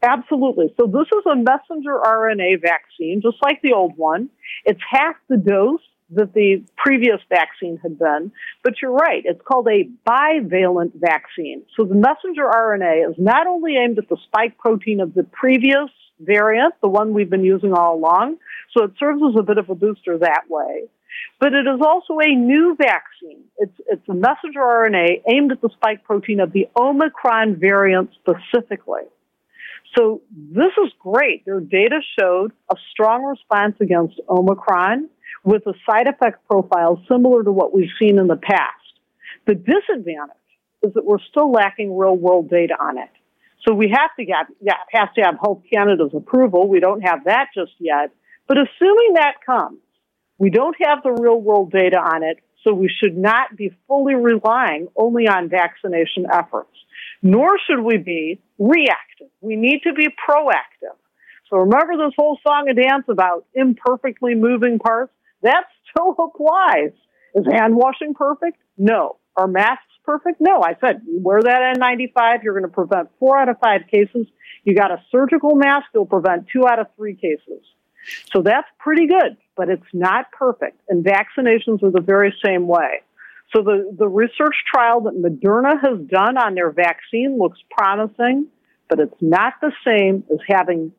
Absolutely. So this is a messenger RNA vaccine, just like the old one. It's half the dose that the previous vaccine had been. But you're right, it's called a bivalent vaccine. So the messenger RNA is not only aimed at the spike protein of the previous variant, the one we've been using all along, so it serves as a bit of a booster that way. But it is also a new vaccine. It's, it's a messenger RNA aimed at the spike protein of the Omicron variant specifically. So this is great. Their data showed a strong response against Omicron with a side effect profile similar to what we've seen in the past. The disadvantage is that we're still lacking real world data on it. So we have to get, yeah, has to have Health Canada's approval. We don't have that just yet. But assuming that comes, we don't have the real world data on it, so we should not be fully relying only on vaccination efforts. Nor should we be reactive. We need to be proactive. So remember this whole song and dance about imperfectly moving parts? That still applies. Is hand washing perfect? No. Are masks perfect? No. I said, wear that N95, you're going to prevent four out of five cases. You got a surgical mask, it'll prevent two out of three cases. So that's pretty good, but it's not perfect. And vaccinations are the very same way. So the, the research trial that Moderna has done on their vaccine looks promising, but it's not the same as having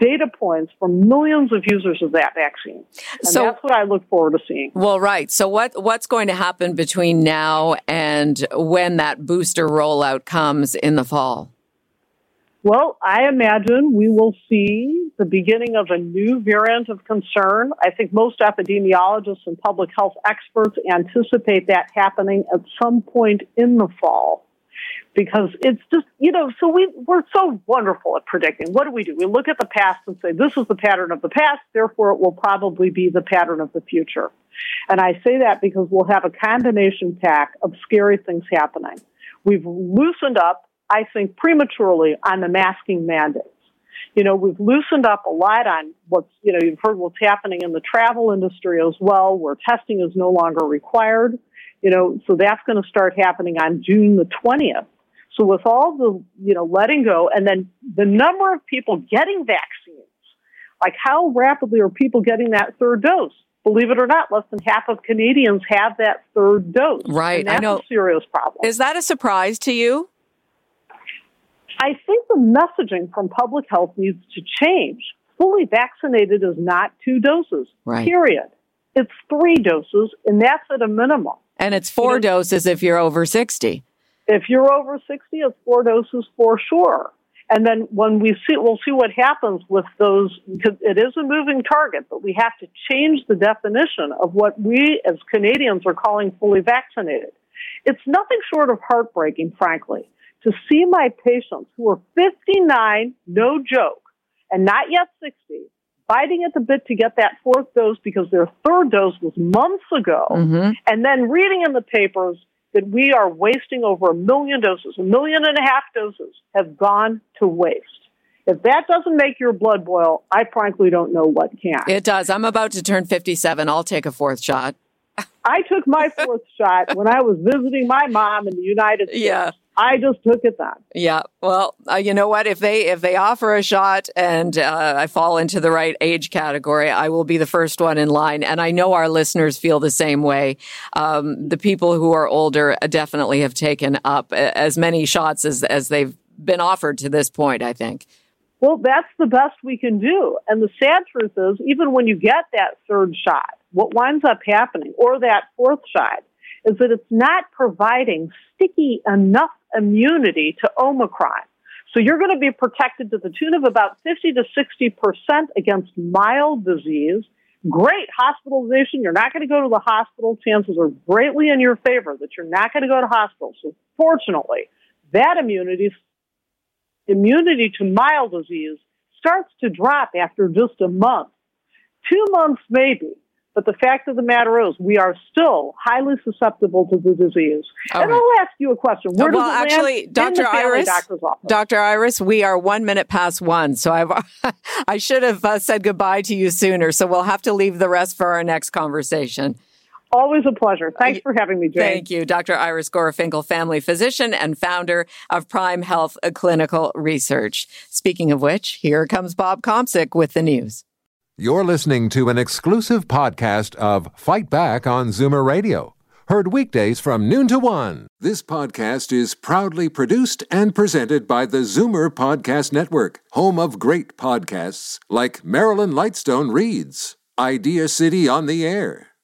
data points from millions of users of that vaccine. And so, that's what I look forward to seeing. Well, right. So what, what's going to happen between now and when that booster rollout comes in the fall? Well, I imagine we will see the beginning of a new variant of concern. I think most epidemiologists and public health experts anticipate that happening at some point in the fall because it's just, you know, so we, we're so wonderful at predicting. What do we do? We look at the past and say, this is the pattern of the past, therefore it will probably be the pattern of the future. And I say that because we'll have a combination pack of scary things happening. We've loosened up, I think, prematurely on the masking mandates. You know, we've loosened up a lot on what's, you know, you've heard what's happening in the travel industry as well, where testing is no longer required. You know, so that's going to start happening on June the 20th. So with all the, you know, letting go and then the number of people getting vaccines, like how rapidly are people getting that third dose? Believe it or not, less than half of Canadians have that third dose. Right. I know. a serious problem. Is that a surprise to you? I think the messaging from public health needs to change. Fully vaccinated is not two doses. Right. Period. It's three doses, and that's at a minimum. And it's four you know, doses if you're over 60. If you're over 60, it's four doses for sure. And then when we see, we'll see what happens with those, because it is a moving target, but we have to change the definition of what we as Canadians are calling fully vaccinated. It's nothing short of heartbreaking, frankly, to see my patients who are 59, no joke, and not yet 60, biting at the bit to get that fourth dose because their third dose was months ago, mm-hmm. and then reading in the papers that we are wasting over a million doses, a million and a half doses have gone to waste. If that doesn't make your blood boil, I frankly don't know what can. It does. I'm about to turn 57. I'll take a fourth shot. I took my fourth shot when I was visiting my mom in the United States. Yeah. I just took it then. Yeah. Well, uh, you know what? If they if they offer a shot and uh, I fall into the right age category, I will be the first one in line. And I know our listeners feel the same way. Um, the people who are older definitely have taken up as many shots as as they've been offered to this point. I think. Well, that's the best we can do. And the sad truth is, even when you get that third shot, what winds up happening, or that fourth shot, is that it's not providing sticky enough immunity to Omicron. So you're going to be protected to the tune of about 50 to 60% against mild disease. Great hospitalization. You're not going to go to the hospital. Chances are greatly in your favor that you're not going to go to hospital. So fortunately, that immunity, immunity to mild disease starts to drop after just a month. Two months maybe. But the fact of the matter is, we are still highly susceptible to the disease. All and. I'll ask you a question. Where well, does it actually, Dr. Iris, Dr. Iris, we are one minute past one, so I've <laughs> I should have uh, said goodbye to you sooner. So we'll have to leave the rest for our next conversation. Always a pleasure. Thanks for having me, Jane. Thank you, Dr. Iris Gorfinkel, family physician and founder of Prime Health Clinical Research. Speaking of which, here comes Bob Komsic with the news. You're listening to an exclusive podcast of Fight Back on Zoomer Radio. Heard weekdays from noon to one. This podcast is proudly produced and presented by the Zoomer Podcast Network, home of great podcasts like Marilyn Lightstone Reads, Idea City on the Air,